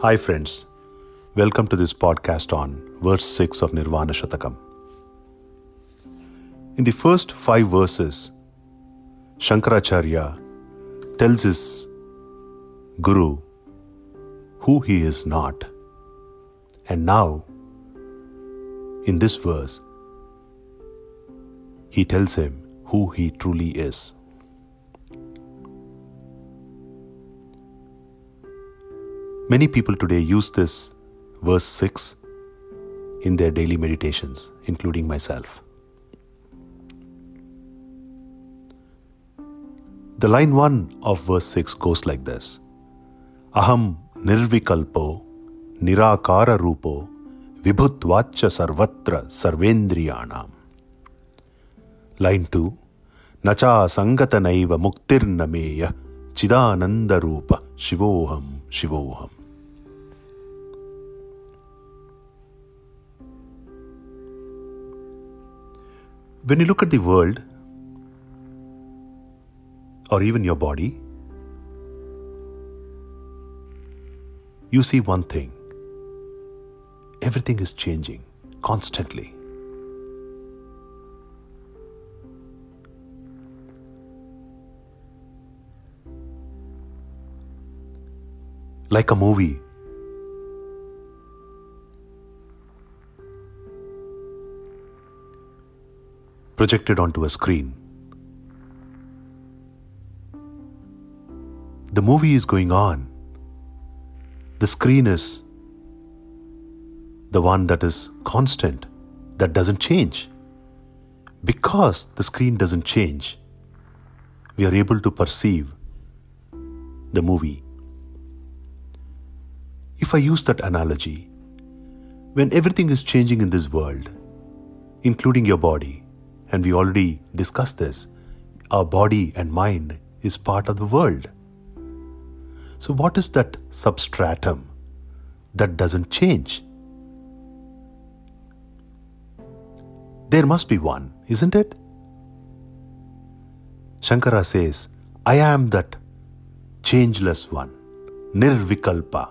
Hi, friends. Welcome to this podcast on verse 6 of Nirvana Shatakam. In the first five verses, Shankaracharya tells his Guru who he is not. And now, in this verse, he tells him who he truly is. Many people today use this verse 6 in their daily meditations, including myself. The line 1 of verse 6 goes like this Aham nirvikalpo nirakara rupo vibhutvacha sarvatra sarvendriyanam. Line 2 Nacha sangatanaiva muktirnameya chidananda rupa shivoham shivoham. When you look at the world, or even your body, you see one thing everything is changing constantly. Like a movie projected onto a screen. The movie is going on. The screen is the one that is constant, that doesn't change. Because the screen doesn't change, we are able to perceive the movie. If I use that analogy, when everything is changing in this world, including your body, and we already discussed this, our body and mind is part of the world. So, what is that substratum that doesn't change? There must be one, isn't it? Shankara says, I am that changeless one, nirvikalpa.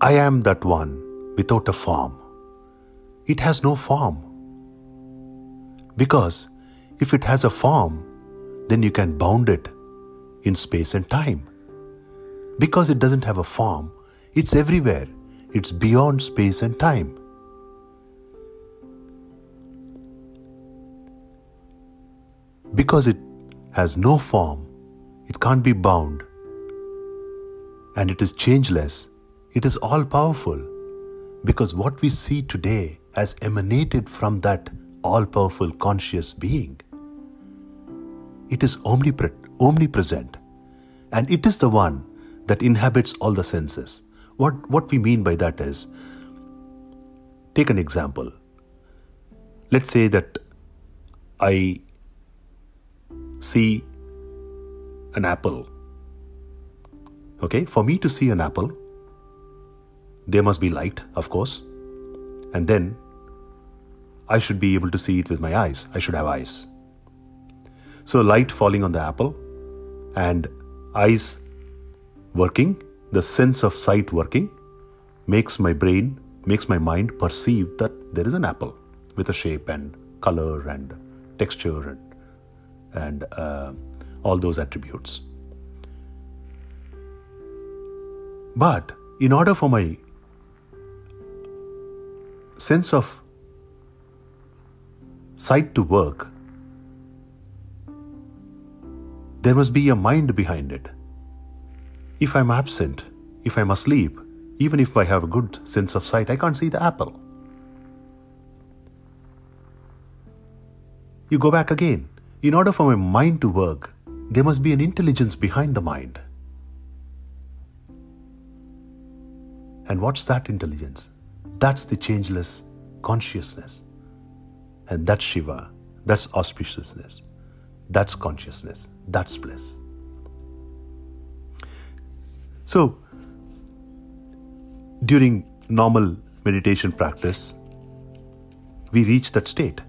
I am that one without a form. It has no form. Because if it has a form, then you can bound it in space and time. Because it doesn't have a form, it's everywhere, it's beyond space and time. Because it has no form, it can't be bound, and it is changeless, it is all powerful because what we see today has emanated from that all powerful conscious being. It is omnipresent and it is the one that inhabits all the senses. What, what we mean by that is take an example. Let's say that I see an apple. Okay, for me to see an apple, there must be light, of course. And then I should be able to see it with my eyes. I should have eyes. So, light falling on the apple and eyes working, the sense of sight working, makes my brain, makes my mind perceive that there is an apple with a shape and color and texture and, and uh, all those attributes. But in order for my sense of sight to work, there must be a mind behind it. If I'm absent, if I'm asleep, even if I have a good sense of sight, I can't see the apple. You go back again. In order for my mind to work, there must be an intelligence behind the mind. And what's that intelligence? That's the changeless consciousness. And that's Shiva. That's auspiciousness. That's consciousness. That's bliss. So, during normal meditation practice, we reach that state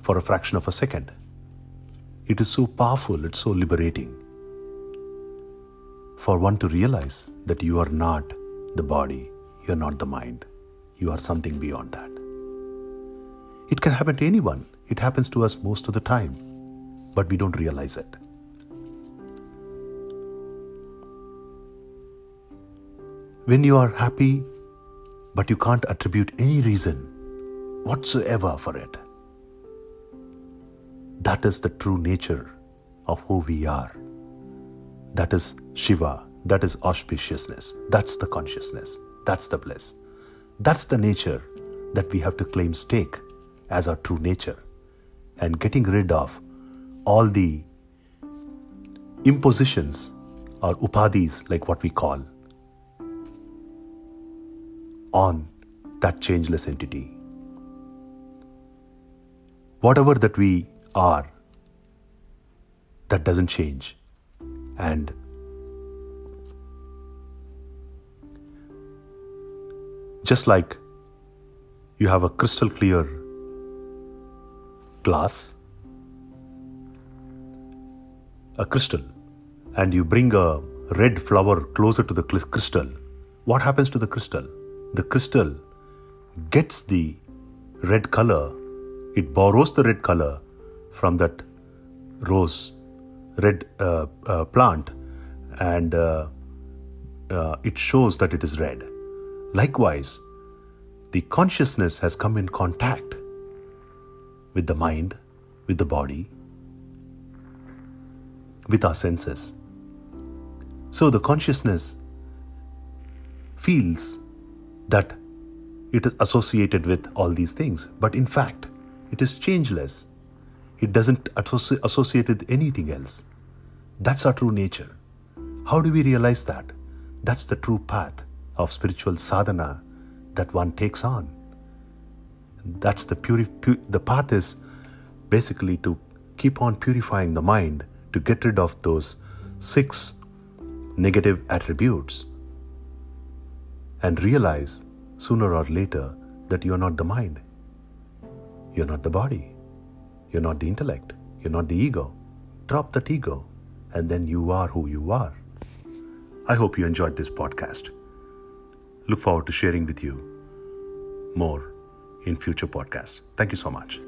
for a fraction of a second. It is so powerful, it's so liberating for one to realize that you are not the body, you are not the mind, you are something beyond that. It can happen to anyone, it happens to us most of the time, but we don't realize it. When you are happy, but you can't attribute any reason whatsoever for it, that is the true nature of who we are. That is Shiva. That is auspiciousness. That's the consciousness. That's the bliss. That's the nature that we have to claim stake as our true nature. And getting rid of all the impositions or upadhis, like what we call, on that changeless entity. Whatever that we are, that doesn't change. And just like you have a crystal clear glass, a crystal, and you bring a red flower closer to the crystal, what happens to the crystal? The crystal gets the red color, it borrows the red color from that rose red uh, uh, plant and uh, uh, it shows that it is red. Likewise, the consciousness has come in contact with the mind, with the body, with our senses. So the consciousness feels that it is associated with all these things, but in fact, it is changeless. It doesn't associ- associate with anything else. That's our true nature. How do we realize that? That's the true path of spiritual sadhana that one takes on. That's the puri- pu- the path is basically to keep on purifying the mind to get rid of those six negative attributes and realize sooner or later that you're not the mind, you're not the body, you're not the intellect. You're not the ego. Drop that ego, and then you are who you are. I hope you enjoyed this podcast. Look forward to sharing with you more in future podcasts. Thank you so much.